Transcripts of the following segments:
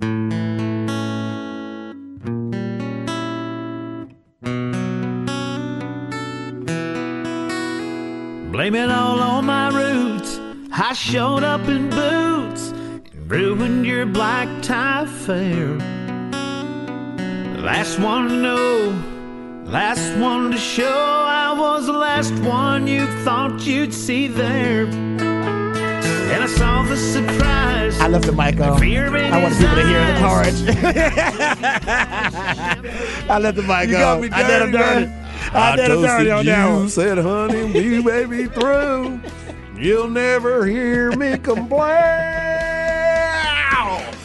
Blame it all on my roots. I showed up in boots and ruined your black tie fair. Last one to know, last one to show. I was the last one you thought you'd see there. And I saw the surprise. I left the mic on. fear I want people to hear the eyes. chorus. I left the mic You on. I did him dirty, dirty. I did him dirty on that one. said, honey, we may be through. You'll never hear me complain.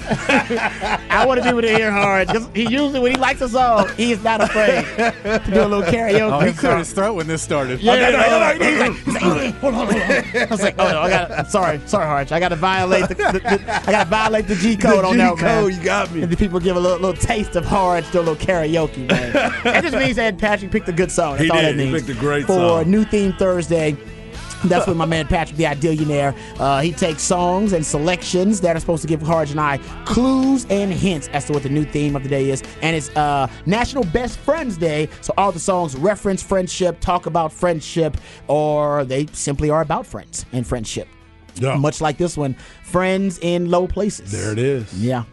I want people to hear hard because he usually when he likes a song, he is not afraid to do a little karaoke. Oh, he cleared his throat when this started. Yeah, no, no, no, no, he's like, hold on, hold on. I was like, oh no, I got. I'm sorry, sorry, Harge. I got to violate the, the, the I got to violate the G code on that, man. G-code, you got me. And the people give a little, little taste of Harge, do a little karaoke, man. that just means that Patrick picked a good song. That's He all did. that He picked a great For song. New Theme Thursday. That's with my man Patrick, the Idealionaire. Uh, he takes songs and selections that are supposed to give Harge and I clues and hints as to what the new theme of the day is. And it's uh, National Best Friends Day, so all the songs reference friendship, talk about friendship, or they simply are about friends and friendship. Yeah. Much like this one, Friends in Low Places. There it is. Yeah.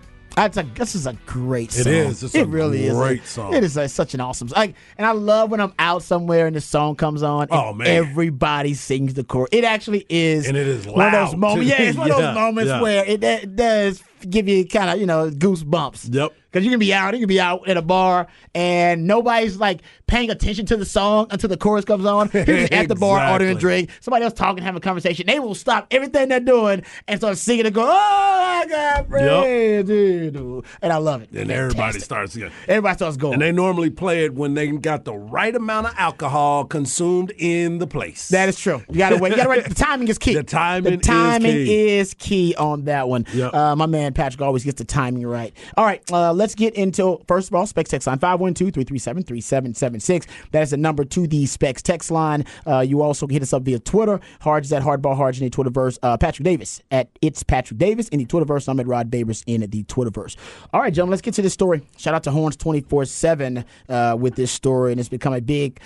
That's a, this is a great song. is. It's it a really great is. song. It is a, such an awesome song. Like, and I love when I'm out somewhere and the song comes on. and Oh, man. Everybody sings the chorus. It actually is. And it is one of those loud, moments. Yeah, it's one of those moments yeah. where it, it does give you kind of you know goosebumps. Yep. Because you can be out, you can be out at a bar, and nobody's like paying attention to the song until the chorus comes on. People just at the bar ordering a drink. Somebody else talking, having a conversation. They will stop everything they're doing and start singing and go, "Oh, I got friends," dude." and I love it. And everybody starts again. Everybody starts going. And they normally play it when they got the right amount of alcohol consumed in the place. That is true. You gotta wait. You gotta wait. The timing is key. The timing The is timing key. is key on that one. Yep. Uh, my man Patrick always gets the timing right. All right, uh, let's get into first of all Specs text line 512-337-3776. That is the number to the Specs text line. Uh, you also can hit us up via Twitter. Harge is at Hardball Harge in the Twitterverse. Uh, Patrick Davis at It's Patrick Davis in the Twitterverse. I'm at Rod Babers in the Twitterverse. All right, gentlemen, let's get to this story. Shout out to Horns 24 7 uh, with this story, and it's become a big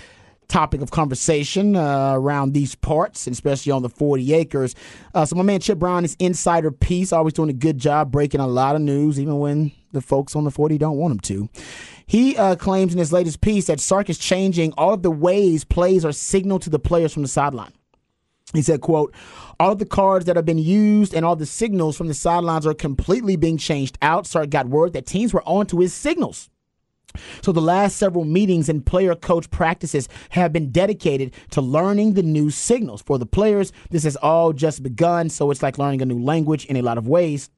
topic of conversation uh, around these parts, especially on the 40 acres. Uh, so my man Chip Brown is insider piece, always doing a good job breaking a lot of news, even when the folks on the 40 don't want him to. He uh, claims in his latest piece that Sark is changing all of the ways plays are signaled to the players from the sideline. He said, quote, all of the cards that have been used and all the signals from the sidelines are completely being changed out. Sark got word that teams were on to his signals. So the last several meetings and player coach practices have been dedicated to learning the new signals. For the players, this has all just begun, so it's like learning a new language in a lot of ways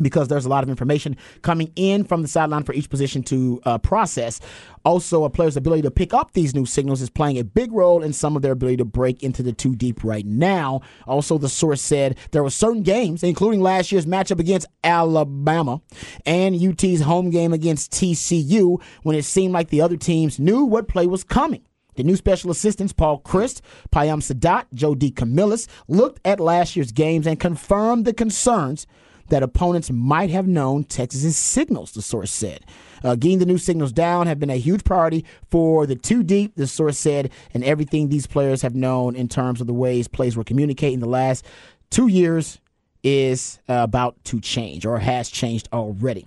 because there's a lot of information coming in from the sideline for each position to uh, process. Also, a player's ability to pick up these new signals is playing a big role in some of their ability to break into the two deep right now. Also, the source said there were certain games, including last year's matchup against Alabama and UT's home game against TCU, when it seemed like the other teams knew what play was coming. The new special assistants, Paul Chryst, Payam Saadat, Joe DeCamillis, looked at last year's games and confirmed the concerns that opponents might have known Texas's signals, the source said. Uh, getting the new signals down have been a huge priority for the two deep, the source said, and everything these players have known in terms of the ways plays were communicating the last two years is uh, about to change or has changed already.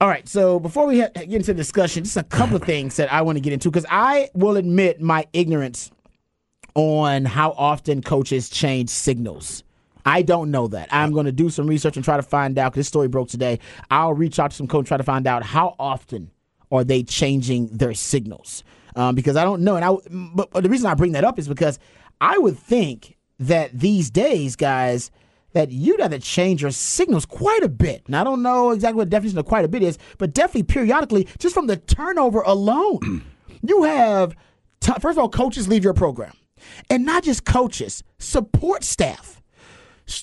All right, so before we ha- get into the discussion, just a couple of things that I want to get into because I will admit my ignorance on how often coaches change signals. I don't know that. I'm going to do some research and try to find out. 'cause this story broke today. I'll reach out to some coach and try to find out how often are they changing their signals um, because I don't know. And I, but but the reason I bring that up is because I would think that these days, guys, that you'd have to change your signals quite a bit. And I don't know exactly what the definition of quite a bit is, but definitely periodically, just from the turnover alone. you have, t- first of all, coaches leave your program. And not just coaches, support staff.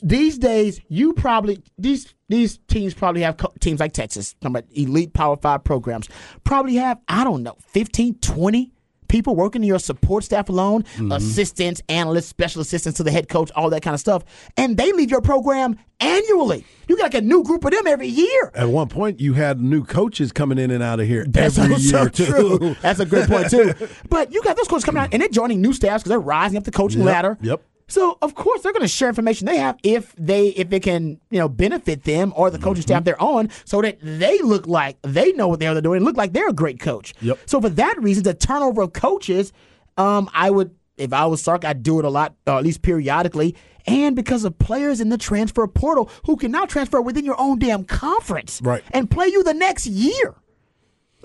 These days, you probably these these teams probably have co- teams like Texas, about elite Power Five programs, probably have I don't know 15, 20 people working in your support staff alone, mm-hmm. assistants, analysts, special assistants to the head coach, all that kind of stuff, and they leave your program annually. You got like a new group of them every year. At one point, you had new coaches coming in and out of here That's every year too. true. That's a good point too. But you got those coaches coming out and they're joining new staffs because they're rising up the coaching Yep, ladder. yep. So of course they're going to share information they have if they if it can you know benefit them or the coaching Mm-hmm. staff they're on, so that they look like they know what they're doing and look like they're a great coach. Yep. So for that reason, the turnover of coaches, um, I would if I was Sark, I'd do it a lot, or at least periodically. And because of players in the transfer portal who can now transfer within your own damn conference Right. and play you the next year.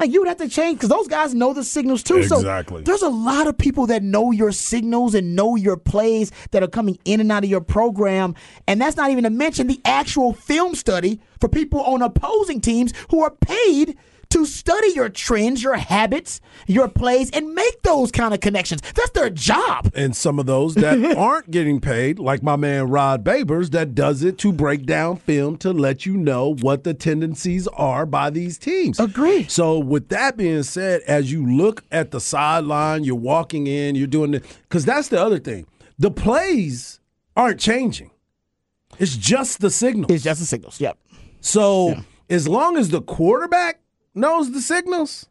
Like you would have to change because those guys know the signals too. Exactly. So there's a lot of people that know your signals and know your plays that are coming in and out of your program, and that's not even to mention the actual film study for people on opposing teams who are paid to study your trends, your habits, your plays, and make those kind of connections. That's their job. and some of those that aren't getting paid, like my man Rod Babers, that does it to break down film to let you know what the tendencies are by these teams. Agree. So, with that being said, as you look at the sideline, you're walking in, you're doing it, because that's the other thing. The plays aren't changing, it's just the signals. It's just the signals. Yep. So as long as the quarterback knows the signals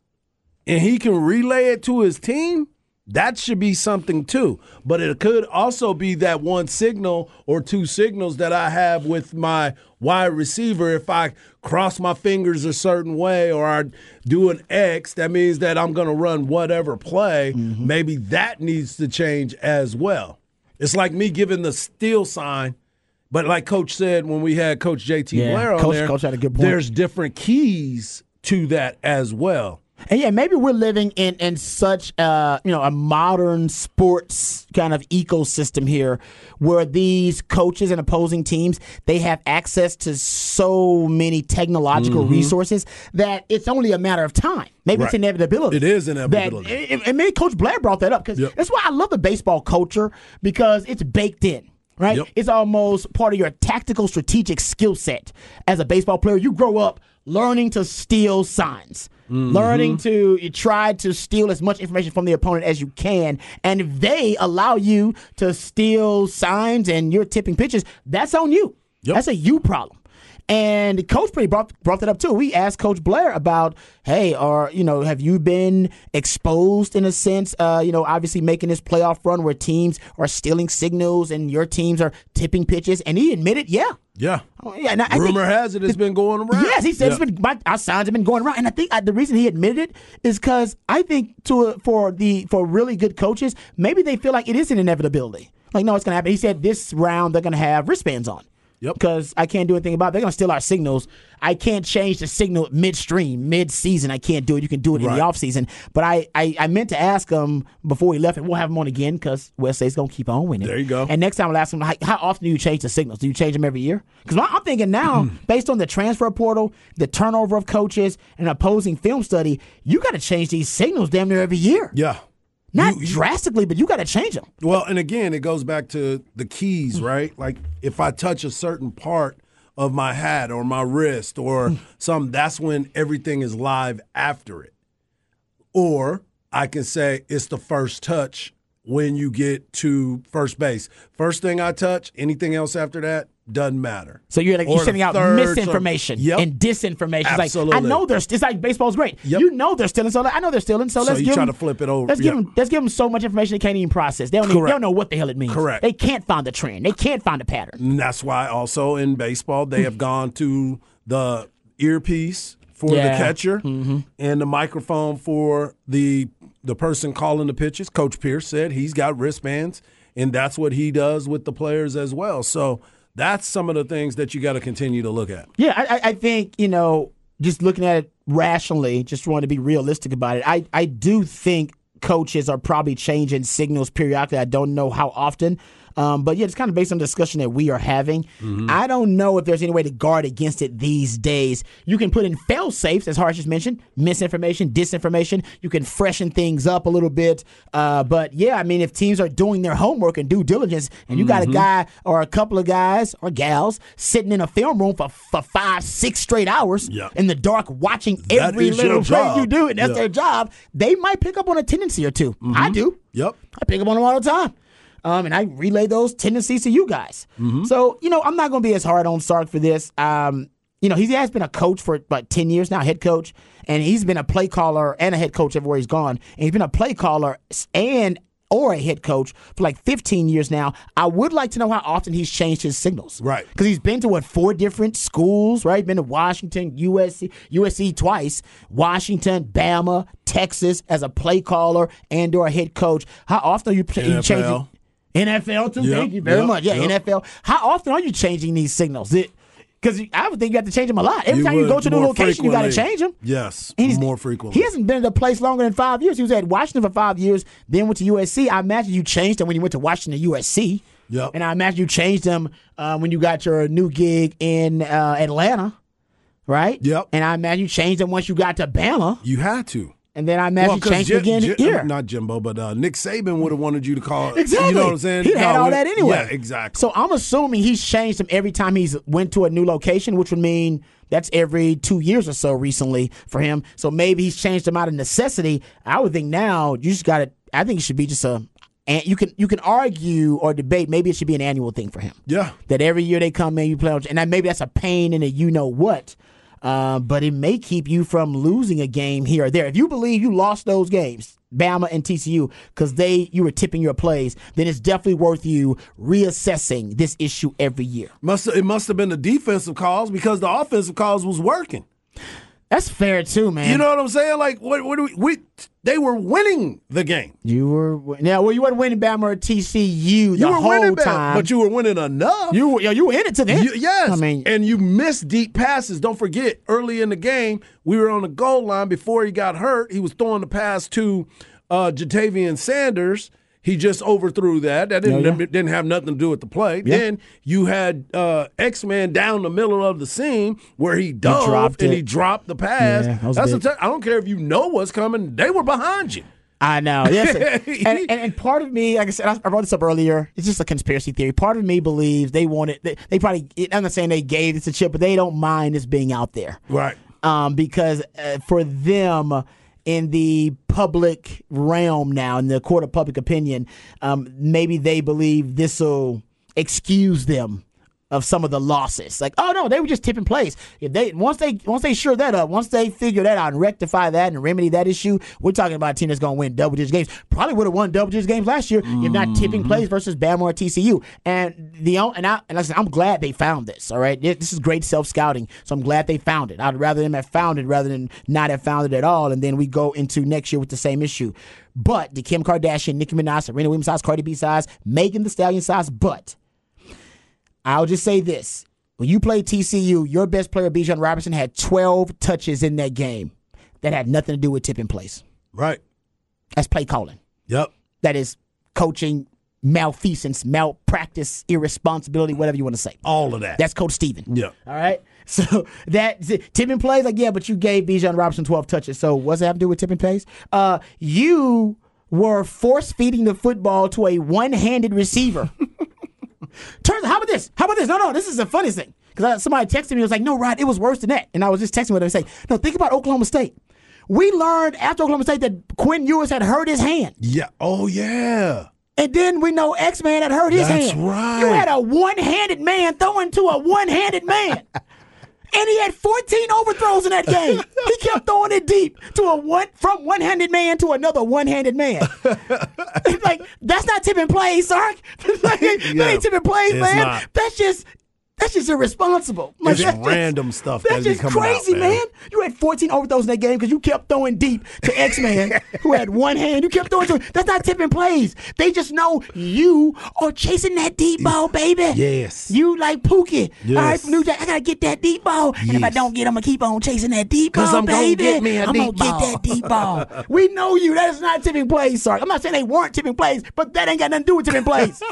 and he can relay it to his team, that should be something too. But it could also be that one signal or two signals that I have with my wide receiver. If I cross my fingers a certain way or I do an X, that means that I'm going to run whatever play. Mm-hmm. Maybe that needs to change as well. It's like me giving the steal sign. But like Coach said when we had Coach JT Yeah, Blair on Coach- there, Coach had a good point. there's different keys to that as well. And yeah, maybe we're living in in such a you know a modern sports kind of ecosystem here, where these coaches and opposing teams they have access to so many technological resources that it's only a matter of time. Maybe it's Mm-hmm. Inevitability. It is inevitability. That, and, and maybe Coach Blair brought that up because Yep. that's why I love the baseball culture because it's baked in. Right? Yep. It's almost part of your tactical strategic skill set as a baseball player. You grow up learning to steal signs. Mm-hmm. Learning to you try to steal as much information from the opponent as you can, and if they allow you to steal signs and you're tipping pitches, that's on you. Yep. That's a you problem. And Coach pretty brought brought that up too. We asked Coach Blair about, hey, or you know, have you been exposed in a sense? Uh, you know, obviously making this playoff run where teams are stealing signals and your teams are tipping pitches, and he admitted, yeah, Yeah. Oh, yeah. and I- I think- Rumor has it it's been going around. Yes, he said Yeah. it's been my, our signs have been going around, and I think uh, the reason he admitted it is because I think to uh, for the for really good coaches, maybe they feel like it is an inevitability. Like, no, it's going to happen. He said this round they're going to have wristbands on. Yep. Because I can't do anything about it. They're going to steal our signals. I can't change the signal midstream, mid season. I can't do it. You can do it in Right. the off season. But I, I, I meant to ask him before he left, and we'll have him on again because West State's going to keep on winning. There you go. And next time I'll ask him, how, how often do you change the signals? Do you change them every year? Because I'm thinking now, mm. based on the transfer portal, the turnover of coaches, and opposing film study, you got to change these signals damn near every year. Yeah. Not You- you- drastically, but you got to change them. Well, and again, it goes back to the keys, mm. right? Like if I touch a certain part of my hat or my wrist or mm. some, that's when everything is live after it. Or I can say it's the first touch when you get to first base. First thing I touch, anything else after that doesn't matter. So you're, like, Or you're sending out misinformation Yep. and disinformation. It's like I know they're. It's like baseball's great. Yep. You know they're stealing. So I know they're stealing. So, So let's you give try them, to flip it over. Let's give them. Let's give them so much information they can't even process. They don't. Even, they don't know what the hell it means. Correct. They can't find the trend. They can't find a pattern. And that's why also in baseball they have gone to the earpiece for Yeah. the catcher mm-hmm. and the microphone for the the person calling the pitches. Coach Pierce said he's got wristbands and that's what he does with the players as well. So that's some of the things that you got to continue to look at. Yeah, I, I- think you know, just looking at it rationally, just want to be realistic about it. I, I do think coaches are probably changing signals periodically. I don't know how often. Um, but yeah, it's kind of based on the discussion that we are having. Mm-hmm. I don't know if there's any way to guard against it these days. You can put in fail safes, as Harge just mentioned, misinformation, disinformation. You can freshen things up a little bit. Uh, but yeah, I mean, if teams are doing their homework and due diligence, and you got a Mm-hmm. guy or a couple of guys or gals sitting in a film room for, for five, six straight hours Yeah. in the dark watching That every little play job. you do, and that's Yeah. their job, they might pick up on a tendency or 2 I do. Yep. I pick up on them all the time. Um, and I relay those tendencies to you guys. Mm-hmm. So, you know, I'm not going to be as hard on Sark for this. Um, you know, he has been a coach for about 10 years now, head coach, and he's been a play caller and a head coach everywhere he's gone. And he's been a play caller and or a head coach for like 15 years now. I would like to know how often he's changed his signals. Right. Because he's been to what four different schools, right? Been to Washington, USC, USC twice, Washington, Bama, Texas as a play caller and or a head coach. How often are you, are you changing? NFL too. Yep, Thank you very yep, much. Yeah, yep. NFL. How often are you changing these signals? Because I would think you have to change them a lot. Every You time you go to a new location, you got to change them. Yes, And he's- more frequently. He hasn't been at a place longer than five years. He was at Washington for five years, then went to USC. I imagine you changed them when you went to Washington USC. Yep. And I imagine you changed them uh, when you got your new gig in uh, Atlanta, right? Yep. And I imagine you changed them once you got to Bama. You had to. And then I imagine 'cause changed Jim- again Jim- here. Not Jimbo, but uh, Nick Saban would have wanted you to call. Exactly. You know what I'm saying? He had all it- that anyway. Yeah, exactly. So I'm assuming he's changed them every time he's went to a new location, which would mean that's every two years or so recently for him. So maybe he's changed them out of necessity. I would think now you just got to. I think it should be just a. And you can you can argue or debate. Maybe it should be an annual thing for him. yeah. That every year they come in, you play, and that maybe that's a pain in a you know what. Uh, but it may keep you from losing a game here or there. If you believe you lost those games, Bama and TCU, because they you were tipping your plays, then it's definitely worth you reassessing this issue every year. Must it must have been the defensive calls because the offensive calls was working. That's fair too, man. You know what I'm saying? Like what? What do we? we they were winning the game. you were now. Well, you weren't winning Bama or TCU the You were whole winning, time, but you were winning enough. you were, yo, you were in it to the end. You- yes. I mean, and you missed deep passes. Don't forget, early in the game, we were on the goal line before he got hurt. He was throwing the pass to uh, Ja'Tavion Sanders. He just overthrew that. That didn't, Yeah, yeah. didn't have nothing to do with the play. Then you had uh, X Man down the middle of the seam where he dove dropped and it. he dropped the pass. Yeah, that That's a t- I don't care if you know what's coming. They were behind you. I know. Yes. and, and, and part of me, like I said, I I brought this up earlier. It's just a conspiracy theory. Part of me believes they wanted. They, they probably. I'm not saying they gave this a chip, but they don't mind this being out there. Right. um, because uh, for them in the public realm now, in the court of public opinion, um, maybe they believe this will excuse them of some of the losses. Like, oh no, they were just tipping plays. If they once they once they sure that up, once they figure that out and rectify that and remedy that issue, we're talking about a team that's going to win double digit games. Probably would have won double digit games last year if not tipping plays mm-hmm. versus Bama or TCU. And the and I and I said, I'm glad they found this. All right, This- this is great self scouting. So I'm glad they found it. I'd rather them have found it rather than not have found it at all. And then we go into next year with the same issue. But the Kim Kardashian, Nicki Minaj, Serena Williams size, Cardi B size, Megan the Stallion size, but I'll just say this. When you played TCU, your best player, Bijan Robinson, had 12 touches in that game that had nothing to do with tipping plays. Right. That's play calling. Yep. That is coaching malfeasance, malpractice, irresponsibility, whatever you want to say. All of that. That's Coach Steven. Yeah. All right. So that tipping plays, like, yeah, but you gave Bijan Robinson 12 touches. So what's that have to do with tipping plays? Uh, you were force feeding the football to a one handed receiver. Turns how about this? How about this? No, no, this is the funniest thing. Because somebody texted me, it was like, no, Rod, it was worse than that. And I was just texting with them saying, no, think about Oklahoma State. We learned after Oklahoma State that Quinn Ewers had hurt his hand. Yeah. Oh yeah. And then we know X Man had hurt his That's hand. That's right. You had a one handed man throwing to a one handed man. and he had 14 overthrows in that game. he kept throwing it deep to a one from one handed man to another one handed man. like, that's not tipping plays, Sark. like, That ain't tipping plays, man. not. That's just that's just irresponsible. Like, It's that's just- random stuff That's that just coming out, crazy, man. man. You had 14 overthrows in that game because you kept throwing deep to X Man, who had one hand. You kept throwing to That's not tipping plays. They just know you are chasing that deep ball, baby. Yes. You like Pookie. Yes. All right, from New Jack, I gotta get that deep ball. And if I don't get, I'm gonna keep on chasing that deep ball, I'm gonna baby. get me a I'm gonna ball. get that deep ball. we know you. That is not tipping plays, sorry. I'm not saying they weren't tipping plays, but that ain't got nothing to do with tipping plays.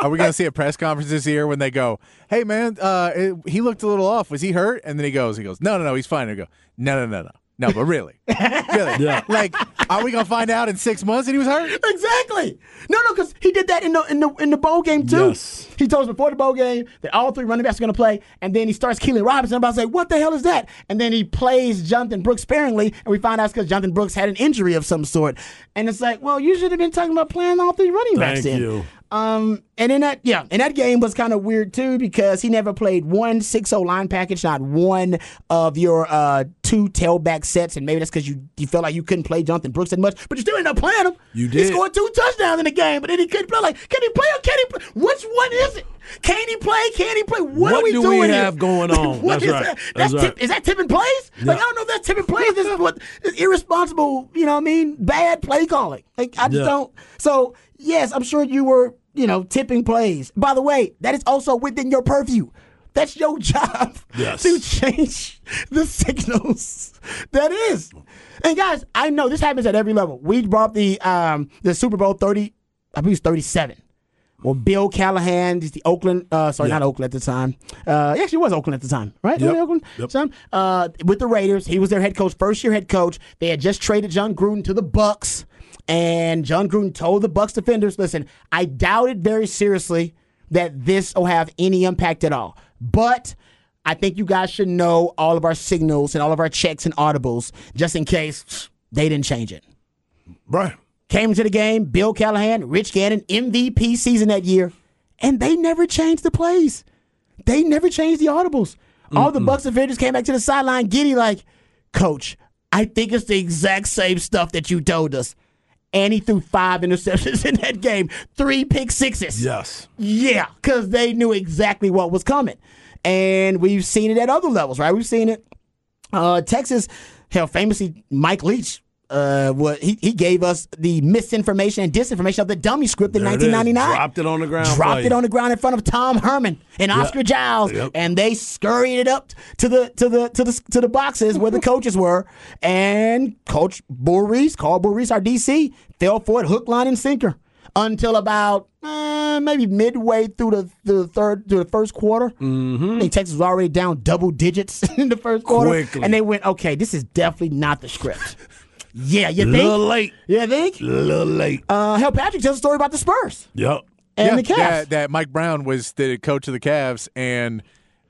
Are we going to see a press conference this year when they go, "Hey man, uh, it- he looked a little off. Was he hurt?" And then he goes, "He goes, no, no, no, he's fine." And I go, "No, no, no, no, no, but really, really, Yeah. like, are we going to find out in six months that he was hurt?" Exactly. No, no, because he did that in the in the in the bowl game too. Yes. He told us before the bowl game that all three running backs are going to play, and then he starts Keilan Robinson. Everybody's like, "What the hell is that?" And then he plays Jonathan Brooks sparingly, and we find out because Jonathan Brooks had an injury of some sort. And it's like, well, you should have been talking about playing all three running backs. Thank then. you. Um, and in that, yeah, and that game was kind of weird too because he never played one 6-0 line package, not one of your uh two tailback sets, and maybe that's because you you felt like you couldn't play Jonathan Brooks that much, but you still ended up playing him. You did. He scored two touchdowns in the game, but then he couldn't play. Like, can he play or can he play? Which one is it? Can he play? Can he play? What, What are we do we have here? going on? What That's is right. that? That's That's right. tip, is that tipping plays? Like, I don't know if that's tipping plays. This is what is irresponsible. You know what I mean? Bad play calling. Like, I just Yeah. don't. So yes, I'm sure you were. You know, tipping plays. By the way, that is also within your purview. That's your job Yes. to change the signals. That is. And guys, I know this happens at every level. We brought the um the Super Bowl 30, I believe it's 37. Well, Bill Callahan, he's the Oakland, uh, sorry, Yeah. not Oakland at the time. Uh, he actually was Oakland at the time, right? Yep. Oakland Yep. time? Uh, with the Raiders, he was their head coach, first year head coach. They had just traded Jon Gruden to the Bucks, and Jon Gruden told the Bucks defenders, "Listen, I doubted very seriously that this will have any impact at all, but." I think you guys should know all of our signals and all of our checks and audibles just in case they didn't change it. Right. Came into the game, Bill Callahan, Rich Gannon, MVP season that year, and they never changed the plays. They never changed the audibles. All the Bucks defenders came back to the sideline, giddy like, Coach, I think it's the exact same stuff that you told us. And he threw five interceptions in that game, three pick sixes. Yes. Yeah, because they knew exactly what was coming. And we've seen it at other levels, right? We've seen it. Uh, Texas, hell, famously, Mike Leach. Uh, what he, he gave us the misinformation and disinformation of the dummy script in There it is. 1999. Dropped it on the ground. Dropped it on the ground in front of Tom Herman and Oscar Giles, Yep. and they scurried it up to the to the to the to the boxes where the coaches were. And Coach Bull Reese, Carl Reese, our DC, fell for it hook, line, and sinker until about uh, maybe midway through the, the third to the first quarter. Mm-hmm. I think Texas was already down double digits in the first quarter, Quickly. and they went, "Okay, this is definitely not the script." yeah, you A think? little late. You think? A little late. Uh, hell, Patrick tells a story about the Spurs yep. and the Cavs. that, that Mike Brown was the coach of the Cavs, and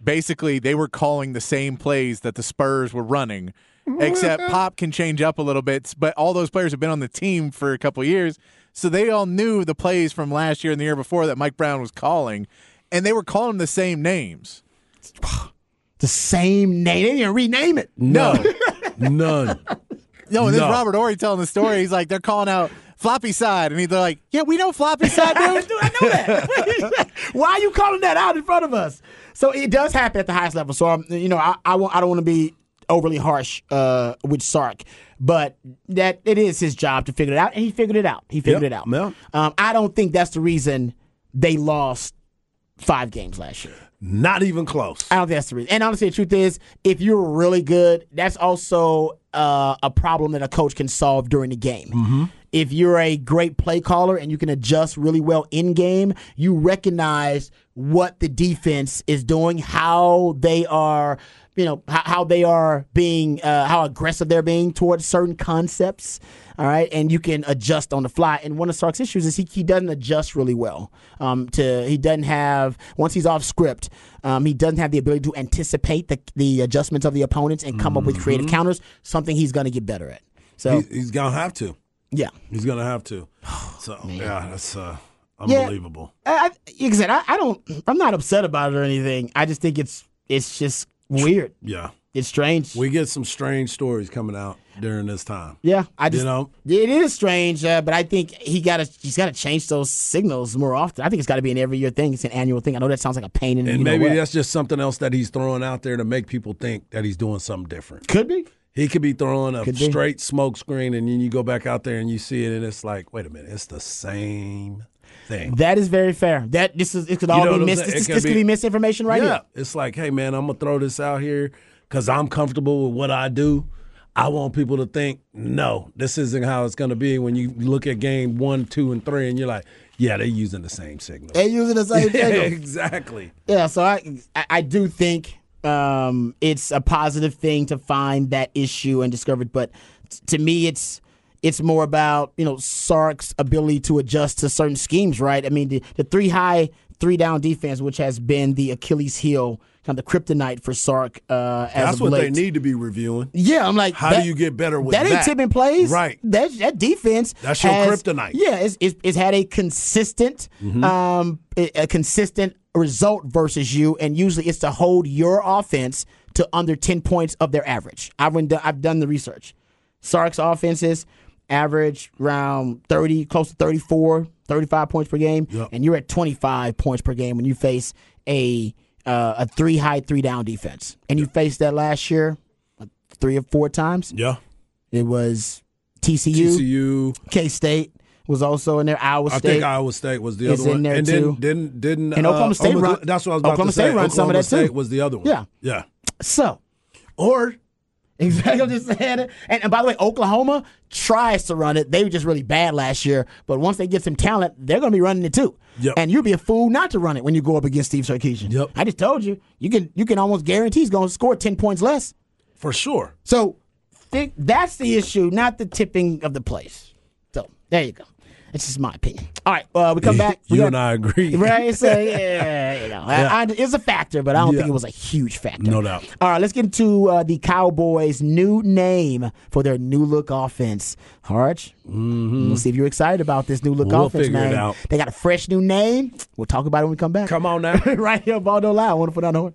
basically they were calling the same plays that the Spurs were running, except Pop can change up a little bit. But all those players have been on the team for a couple of years, so they all knew the plays from last year and the year before that Mike Brown was calling, and they were calling the same names. the same name. They didn't rename it. No. None. No, and this No. Robert Horry telling the story. He's like, they're calling out floppy side, and they're like, yeah, we know floppy side, dude. Dude, I know that. Why are you calling that out in front of us? So it does happen at the highest level. So um, you know, I I, won't- I don't want to be overly harsh uh, with Sark, but that it is his job to figure it out, and he figured it out. He figured Yep, it out. yeah. Um, I don't think that's the reason they lost five games last year. Not even close. I don't think that's the reason. And honestly, the truth is, if you're really good, that's also uh, a problem that a coach can solve during the game. If you're a great play caller and you can adjust really well in game, you recognize what the defense is doing, how they are, you know, how, how they are being, uh, how aggressive they're being towards certain concepts. All right, and you can adjust on the fly. And one of Sark's issues is he, he doesn't adjust really well. Um, to he doesn't have once he's off script, um, he doesn't have the ability to anticipate the the adjustments of the opponents and come up with creative counters. Something he's going to get better at. So He- he's gonna have to. yeah, He's gonna have to. So yeah, that's uh, Yeah. unbelievable. I, I, like I said, I, I don't. I'm not upset about it or anything. I just think it's it's just weird. Yeah. It's strange. We get some strange stories coming out during this time. yeah, I just You know? it is strange, uh, but I think he got to he's got to change those signals more often. I think it's got to be an every year thing. It's an annual thing. I know that sounds like a pain in the And you know maybe what. that's just something else that he's throwing out there to make people think that he's doing something different. could be. He could be throwing a be. straight smoke screen, and then you go back out there and you see it, and it's like, wait a minute, it's the same thing. That is very fair. That this is it could all know be mis- saying? this, It could be- be misinformation right yeah, here. it's like, hey man, I'm gonna throw this out here because I'm comfortable with what I do. I want people to think, no, this isn't how it's gonna be. When you look at game one, two, and three, and you're like, Yeah, they're using the same signal. They're using the same Yeah, signal. exactly. Yeah, so I I, I do think um, it's a positive thing to find that issue and discover it, but t- to me, it's it's more about you know Sark's ability to adjust to certain schemes, right? I mean, the, the three high, three down defense, which has been the Achilles heel, kind of the kryptonite for Sark. Uh, as That's what they need to be reviewing. Yeah, I'm like, How that- do you get better with that? Ain't that? Ain't tipping plays, Right. That that defense. That's your kryptonite. Yeah, it's, it's, it's had a consistent, Mm-hmm. um, a, a consistent result versus you, and usually it's to hold your offense to under ten points of their average. I've been, I've done the research. Sark's offenses average around 30, close to 34, 35 points per game, and you're at 25 points per game when you face a uh, a three high, three down defense. And you faced that last year uh, three or four times. Yeah. It was TCU, TCU. K State was also in there. Iowa State. I think Iowa State was the other in there and too. then didn't didn't And uh, Oklahoma State Oklahoma- run- That's what I was about Oklahoma to say. State run some of that, too. Was the other one. Yeah. Yeah. so Or exactly, I'm just saying it. And, and by the way, Oklahoma tries to run it. They were just really bad last year, but once they get some talent, they're going to be running it too. Yep. And you'd be a fool not to run it when you go up against Steve Sarkisian. Yep. I just told you, you can you can almost guarantee he's going to score ten points less. for sure. So think that's the issue, not the tipping of the place. So there you go. It's just my opinion. All right, uh, we come back. We you got- and I agree. Right, so yeah, you know, I, I, it's a factor, but I don't Yeah. think it was a huge factor. No doubt. All right, let's get into uh, the Cowboys' new name for their new look offense. Harge, mm-hmm. we'll see if you're excited about this new look We'll offense. figure it man. out. They got a fresh new name. We'll talk about it when we come back. Come on now. right here, Ball Don't Lie. Wonderful down the horn.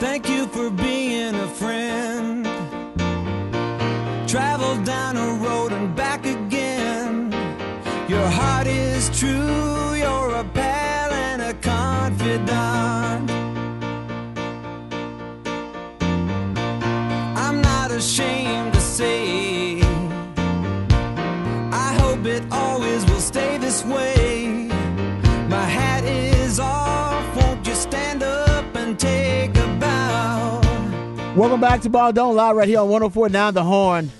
Thank you for being a friend. Travel down a road and back again. Your heart is true, you're Welcome back to Ball Don't Lie right here on 104.9 The Horn.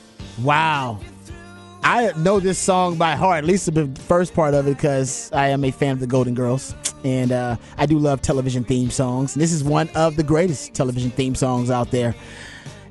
Wow. I know this song by heart, at least the first part of it, because I am a fan of the Golden Girls. And uh, I do love television theme songs. This is one of the greatest television theme songs out there.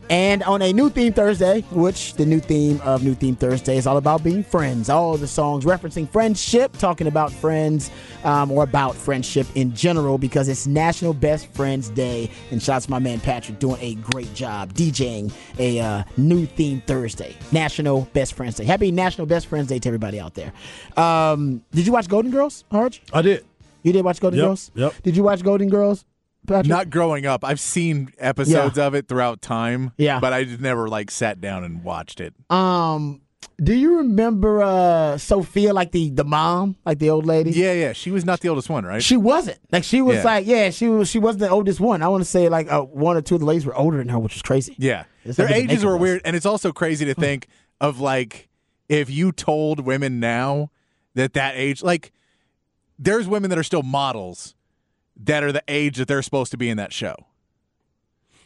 And on a new theme Thursday, which the new theme of New Theme Thursday is all about being friends. All the songs referencing friendship, talking about friends um, or about friendship in general because it's National Best Friends Day. And shouts to my man Patrick doing a great job DJing a uh, new theme Thursday, National Best Friends Day. Happy National Best Friends Day to everybody out there. Um, did you watch Golden Girls, Harge? I did. You did watch Golden Yep, Girls? yep. Did you watch Golden Girls, Patrick? Not growing up. I've seen episodes of it throughout time. Yeah. But I just never like sat down and watched it. Um, do you remember uh Sophia, like the the mom, like the old lady? Yeah, yeah. She was not the oldest one, right? She wasn't. Like she was Yeah. like, yeah, she was. She wasn't the oldest one. I want to say like uh, one or two of the ladies were older than her, which is crazy. Yeah. It's Their ages were weird. And it's also crazy to think of like if you told women now that that age, like there's women that are still models that are the age that they're supposed to be in that show.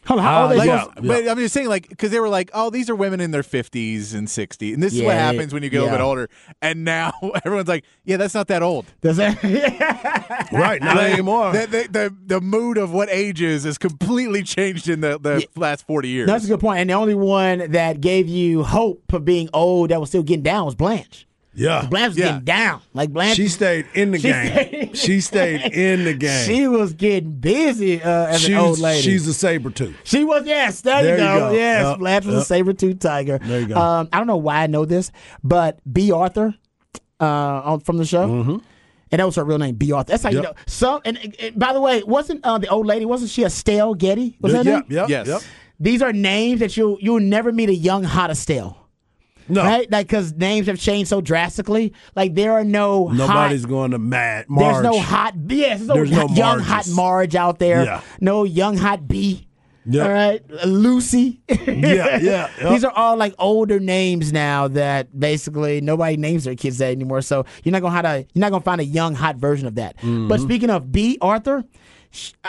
Hold on, how Uh, are they Like, supposed- Yeah. but I'm just saying, like, because they were like, oh, these are women in their 50s and 60s. And this is what Yeah, happens when you get a little bit older. And now everyone's like, yeah, that's not that old. Does that? Right, not anymore. The, the, the, the mood of what age is has completely changed in the, the last 40 years. That's a good point. And the only one that gave you hope of being old that was still getting down was Blanche. Yeah. Blanche Yeah. getting down. Like Blanche, She stayed in the She game. stayed- she stayed in the game. she was getting busy uh, as she's, an old lady. she's a saber tooth. She was, yes, there, There you you go. go. Yes, Yep, Blanche was a saber tooth tiger. There you go. Um, I don't know why I know this, but Bea Arthur uh, on, from the show. Mm-hmm. And that was her real name, Bea Arthur. That's how you know. So, and, and by the way, wasn't uh, the old lady, wasn't she Estelle Getty? Was that her yep, name? yep, Yes. yep. these are names that you you'll never meet a young hot Estelle. No, Right? Like cause names have changed so drastically. Like there are no nobody's hot, going to Mad Marge. there's no hot yes, there's no, There's no young Marges. hot Marge out there. Yeah. No young hot B. Yeah. All right. Lucy. Yeah, yeah, yeah. These are all like older names now that basically nobody names their kids that anymore. So you're not gonna have to, you're not gonna find a young hot version of that. Mm-hmm. But speaking of Bea Arthur,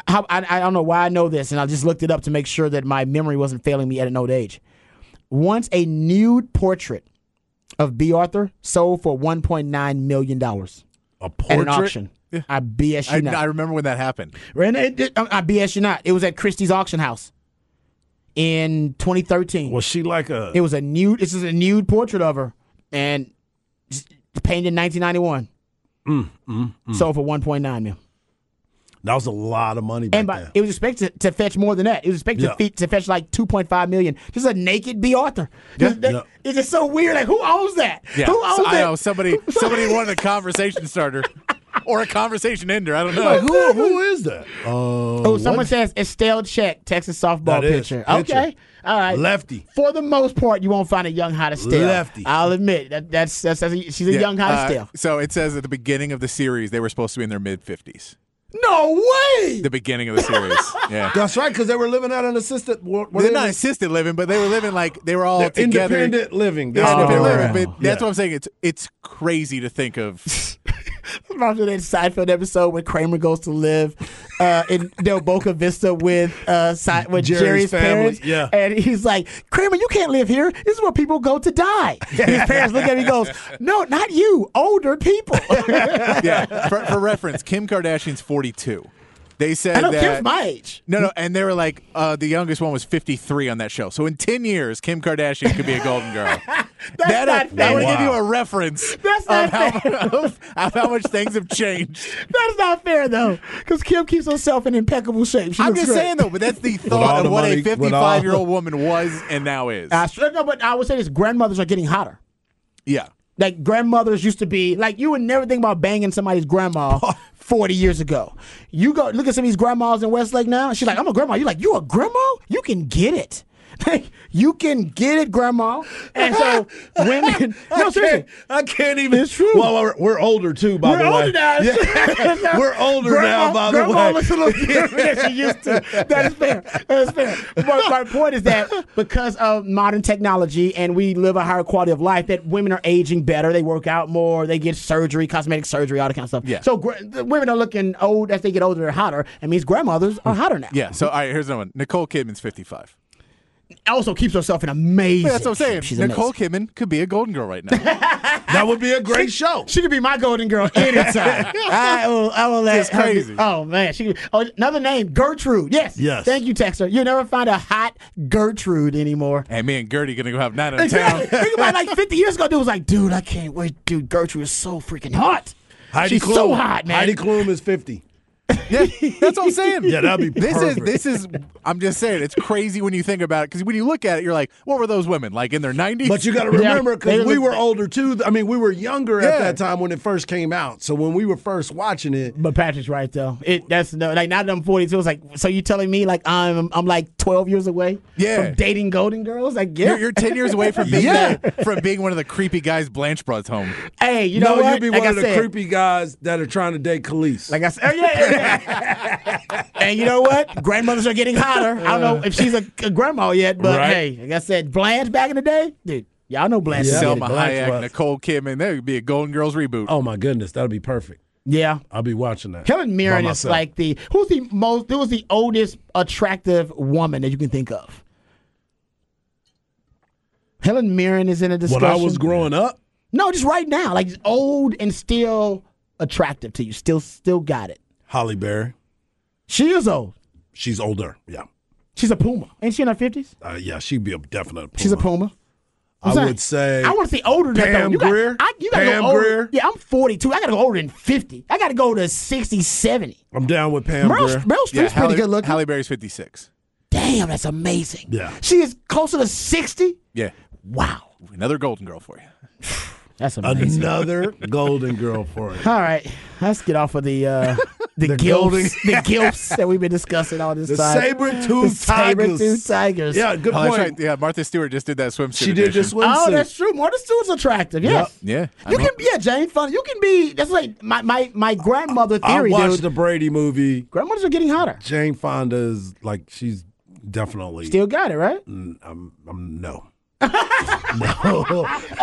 I, I don't know why I know this, and I just looked it up to make sure that my memory wasn't failing me at an old age. Once a nude portrait of Bea Arthur sold for 1.9 million dollars a at an portrait. auction. I BS you I, not. I remember when that happened. And it- it- I BS you not. It was at Christie's auction house in 2013. Was she like a? It was a nude. This is a nude portrait of her, and painted in 1991. Mm, Sold for 1.9 million. That was a lot of money back And by, then. it was expected to fetch more than that. It was expected Yeah. to, fe- to fetch like 2.5 million. Just a naked Bea Arthur. Just- that- Yeah. It's just so weird. Like who owns that? Yeah, Who owns So- I know somebody. Somebody wanted a conversation starter or a conversation ender. I don't know. like who? Who is that? Uh, Oh, someone what? says Estelle Czech, Texas softball That is. pitcher. Pitcher. Okay, all right. Lefty. For the most part, you won't find a young hot Estelle. Lefty. I'll admit that that's that's, that's a, she's a Yeah, young hot uh, Estelle. So it says at the beginning of the series they were supposed to be in their mid fifties. No way. The beginning of the series. Yeah. That's right, because they were living at an assisted. Were, were They're they not in- assisted living, but they were living like they were all together. independent living. Yeah, That's what independent living, but that's what I'm saying. It's it's crazy to think of. Remember that Seinfeld episode when Kramer goes to live uh, in Del Boca Vista with uh, Si- with Jerry's Jerry's, family, parents? yeah. And he's like, Kramer, you can't live here. This is where people go to die. And his parents look at him and goes, No, not you. Older people. yeah. For, for reference, Kim Kardashian's 42. They said I know that Kim's my age. No, no, and they were like, uh, the youngest one was 53 on that show. So in 10 years, Kim Kardashian could be a golden girl. that not that would fair. give you a reference That's of, not how, of, of how much things have changed. That's not fair though, because Kim keeps herself in impeccable shape. She I'm just great. saying though, but that's the thought the of what money- a 55 year old woman was and now is. I sure- no, but I would say this: grandmothers are getting hotter. yeah. Like grandmothers used to be like you would never think about banging somebody's grandma 40 years ago. You go look at some of these grandmas in Westlake now. She's like, I'm a grandma. You're like, you a grandma? You can get it. Like, you can get it, grandma. And so women, no I seriously, I can't even. It's true. Well, we're, we're older too, by we're the way. older now. Yeah. we're older grandma, now, by the grandma way. looks a little different than she used to. That is fair. That is fair. But my point is that because of modern technology and we live a higher quality of life, that women are aging better. They work out more. They get surgery, cosmetic surgery, all that kind of stuff. Yeah. So the women are looking old as they get older. They're hotter. It means grandmothers are mm. hotter now. Yeah. So all right, here's another one. Nicole Kidman's 55. Also keeps herself in amazing. That's what I'm saying. She's Nicole amazing. Kidman could be a golden girl right now. That would be a great show. She could be my golden girl anytime. I will. I will let It's her be- oh man, she. Oh, another name, Gertrude. Yes. Yes. Thank you, Texter. You'll never find a hot Gertrude anymore. hey, me and Gertie gonna go have night out of town. Exactly. Think about like 50 years ago, dude was like, dude, I can't wait. Dude, Gertrude is so freaking hot. Heidi She's Klum. so hot, man. Heidi Klum is 50. Yeah, that's what I'm saying. Yeah, that'd be This perfect. is this is. I'm just saying, it's crazy when you think about it because when you look at it, you're like, what were those women like in their 90s? But you got to remember, they because we were older too. I mean, we were younger at that time when it first came out. So when we were first watching it, But Patrick's right though. It that's no like now that I'm 42. It's like so you telling me like I'm I'm like 12 years away Yeah. from dating golden girls? Like yeah. You're, you're 10 years away from being Yeah. the- from being one of the creepy guys Blanche brought home. hey, you no, know what? you'd be like one I of the said, creepy guys that are trying to date Khalees. Like I said, oh, yeah, yeah, yeah. and you know what? Grandmothers are getting hotter. I don't know if she's a, a grandma yet, but Right. hey, like I said, Blanche back in the day, dude. Y'all know Blanche. Yeah. is Salma getting it. Blanche Hayek, was. Nicole Kidman. That would be a Golden Girls reboot. oh my goodness, that'd be perfect. Yeah. I'll be watching that. Helen Mirren is like the who's the most who was the oldest attractive woman that you can think of. Helen Mirren is in a discussion. when I was growing up. no, just right now, like old and still attractive to you, still still got it. Halle Berry, She is old. she's older. Yeah, She's a puma. Ain't she in her fifties? uh, yeah, she'd be a definite. Puma. She's a puma. I I'm saying, would say. I want to see older than that. though. Pam You got, I, you gotta Pam go older. Grier? Yeah, I'm 42. I got to go older than 50. I got to go to 60, 70. I'm down with Pam Meryl, Grier. Meryl Streep's yeah, pretty good looking. Halle Berry's 56. Damn, that's amazing. Yeah. She is closer to 60. Yeah. Wow. Another Golden Girl for you. That's amazing. Another golden girl for you. All right, let's get off of the uh, the, The gilfs, the gilfs that we've been discussing all this The time. saber-tooth The saber-tooth tigers. tigers. Yeah, good Oh, point. right. Yeah, Martha Stewart just did that swimsuit. She did edition. this swimsuit. Oh, that's true. Martha Stewart's attractive. Yes. Yeah. You can, yeah, Jane Fonda. You can be. That's like my my my grandmother I theory, watched dude. the Brady movie. Grandmothers are getting hotter. Jane Fonda is like she's definitely Still got it, right? Mm, I'm, I'm no.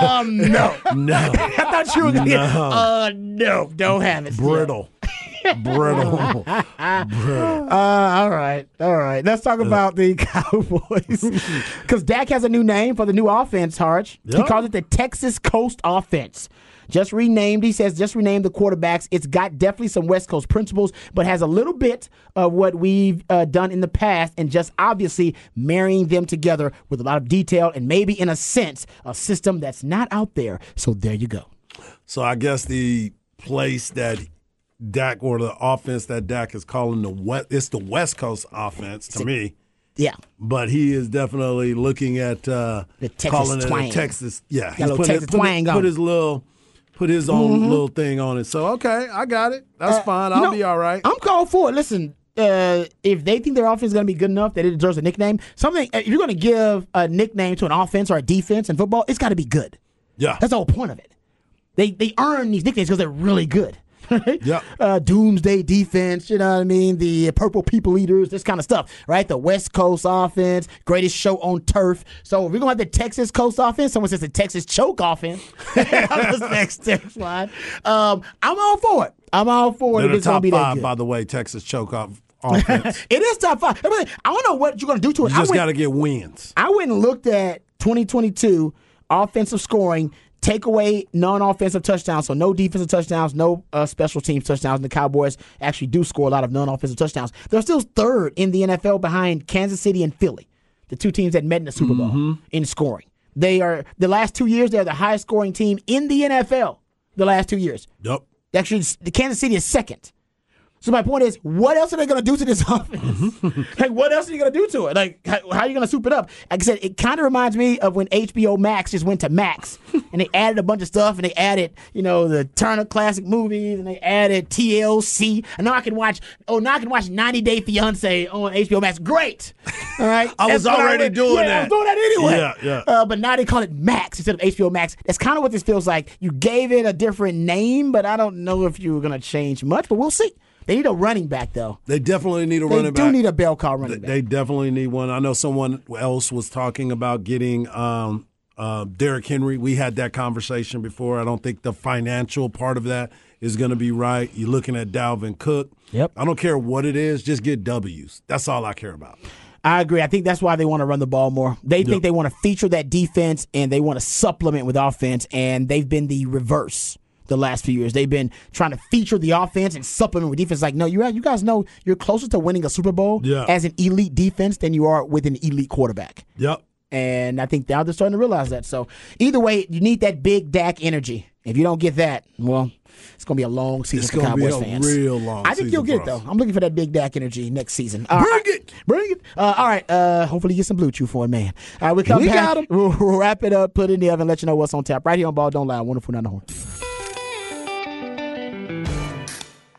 Um, no. No. I thought you were gonna. Get, uh, no, don't have it. still. Brittle. Brittle. Uh, all right, all right. Let's talk about the Cowboys because Dak has a new name for the new offense. Harge. He calls it the Texas Coast Offense. Just renamed. He says just renamed the quarterbacks. It's got definitely some West Coast principles, but has a little bit of what we've uh, done in the past, and just obviously marrying them together with a lot of detail and maybe in a sense a system that's not out there. So there you go. So I guess the place that Dak or the offense that Dak is calling the West, it's the West Coast offense to me. Yeah. But he is definitely looking at uh, The Texas calling twang. it a Texas. Yeah, a little put, Texas put, twang put his little, put his own little thing on it. So okay, I got it. That's Uh, fine. I'll know, be all right. I'm called for it. Listen, uh, if they think their offense is going to be good enough that it deserves a nickname, something if you're going to give a nickname to an offense or a defense in football, it's got to be good. yeah, That's the whole point of it. They they earn these nicknames because they're really good. Right? Yep. Uh, Doomsday defense, you know what I mean? The purple people eaters, this kind of stuff, right? The West Coast offense, greatest show on turf. So if we're gonna have the Texas Coast offense, someone says the Texas choke offense. this next text line. Um, I'm all for it. I'm all for it. They're if the it's gonna top be that five, good. by the way. Texas choke off offense. It is top five. I, mean, I don't know what you're going to do to it. you I just got to get wins. I went and looked at 2022 offensive scoring. Take away non-offensive touchdowns, so no defensive touchdowns, no uh, special teams touchdowns. And the Cowboys actually do score a lot of non-offensive touchdowns. They're still third in the NFL behind Kansas City and Philly, the two teams that met in the Super Bowl Mm-hmm. in scoring. They are the last two years. They're the highest scoring team in the NFL. The last two years. Yep. Actually, the Kansas City is second. So my point is, what else are they going to do to this offense? Mm-hmm. like, what else are you going to do to it? Like, how, how are you going to soup it up? Like I said, it kind of reminds me of when HBO Max just went to Max and they added a bunch of stuff and they added, you know, the Turner Classic Movies and they added TLC. And now I can watch, oh, now I can watch 90 Day Fiance on HBO Max. Great. All right. I was already went- doing yeah, I that. was doing that anyway. Yeah, yeah. Uh, but now they call it Max instead of HBO Max. That's kind of what this feels like. You gave it a different name, but I don't know if you were going to change much, but we'll see. They need a running back, though. They definitely need a They running back. They do need a bell call Th- running back. They definitely need one. I know someone else was talking about getting um, uh, Derrick Henry. We had that conversation before. I don't think the financial part of that is going to be right. You're looking at Dalvin Cook. Yep. I don't care what it is, just get W's. That's all I care about. I agree. I think that's why they want to run the ball more. They Yep. think they want to feature that defense and they want to supplement with offense, and they've been the reverse the last few years. They've been trying to feature the offense and supplement with defense. Like, no, you you guys know you're closer to winning a Super Bowl Yeah. as an elite defense than you are with an elite quarterback. Yep. And I think now they're starting to realize that. So either way, you need that big Dak energy. If you don't get that, well, it's going to be a long season It's for gonna be Cowboys a fans. real long I think you'll get it though. I'm looking for that big Dak energy next season. Bring it. Bring it. Uh, all right. Uh, hopefully, you get some BlueChew for it, man. All right, we come We back. got 'em. We'll, we'll wrap it up, put it in the oven, let you know what's on tap right here on Ball Don't Lie. Wonderful down the horn.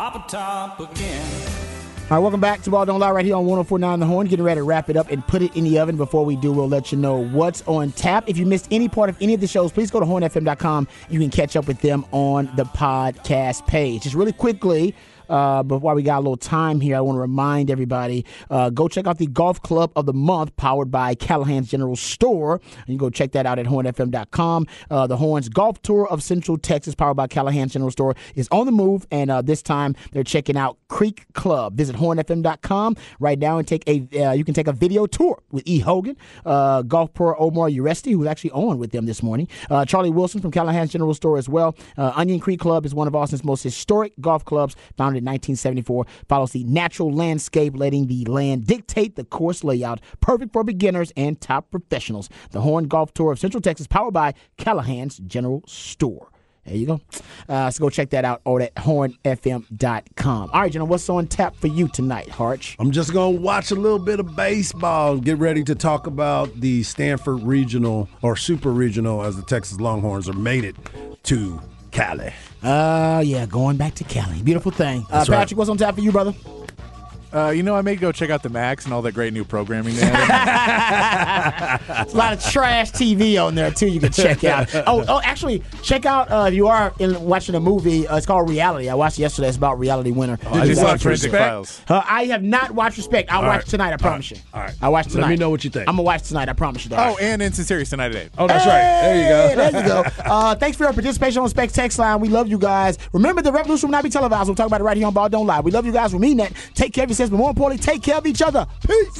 Papa Top again. All right, welcome back to Ball Don't Lie right here on 1049 The Horn. Getting ready to wrap it up and put it in the oven. Before we do, we'll let you know what's on tap. If you missed any part of any of the shows, please go to hornfm.com. You can catch up with them on the podcast page. Just really quickly, Uh, but while we got a little time here, I want to remind everybody uh, go check out the Golf Club of the Month powered by Callahan's General Store. You can go check that out at hornfm.com. Uh, the Horns Golf Tour of Central Texas, powered by Callahan's General Store, is on the move, and uh, this time they're checking out Creek Club. Visit hornfm.com right now and take a uh, you can take a video tour with E. Hogan, uh, golf pro Omar Uresti, who's actually on with them this morning. Charlie Wilson from Callahan's General Store as well. Onion Creek Club is one of Austin's most historic golf clubs, founded in 1974. Follows the natural landscape, letting the land dictate the course layout. Perfect for beginners and top professionals. The Horn Golf Tour of Central Texas, powered by Callahan's General Store. There you go. Uh, so go check that out over at hornfm.com. All right, General, what's on tap for you tonight, Harge? I'm just going to watch a little bit of baseball get ready to talk about the Stanford Regional or Super Regional as the Texas Longhorns are made it to Cali. Uh, yeah, going back to Cali. Beautiful thing. Uh, That's right. Patrick, what's on tap for you, brother? Uh, you know, I may go check out the Max and all that great new programming they have. There's a lot of trash TV on there too. You can check out. Oh, oh, actually, check out uh, if you are in watching a movie. Uh, it's called Reality. I watched it yesterday. It's about Reality Winner. I just watch saw Respect? Files. Uh, I have not watched Respect. I'll All watch right. tonight. I promise you. All right. I watch tonight. Let me know what you think. I'm gonna watch tonight. I promise you that. Oh, and Instant Series tonight at 8. Oh, that's right. There you go. There you go. Uh, thanks for your participation on Spec's Text Line. We love you guys. Remember, the revolution will not be televised. We'll talk about it right here on Ball Don't Lie. We love you guys. We mean that. Take care of but more importantly, take care of each other. Peace.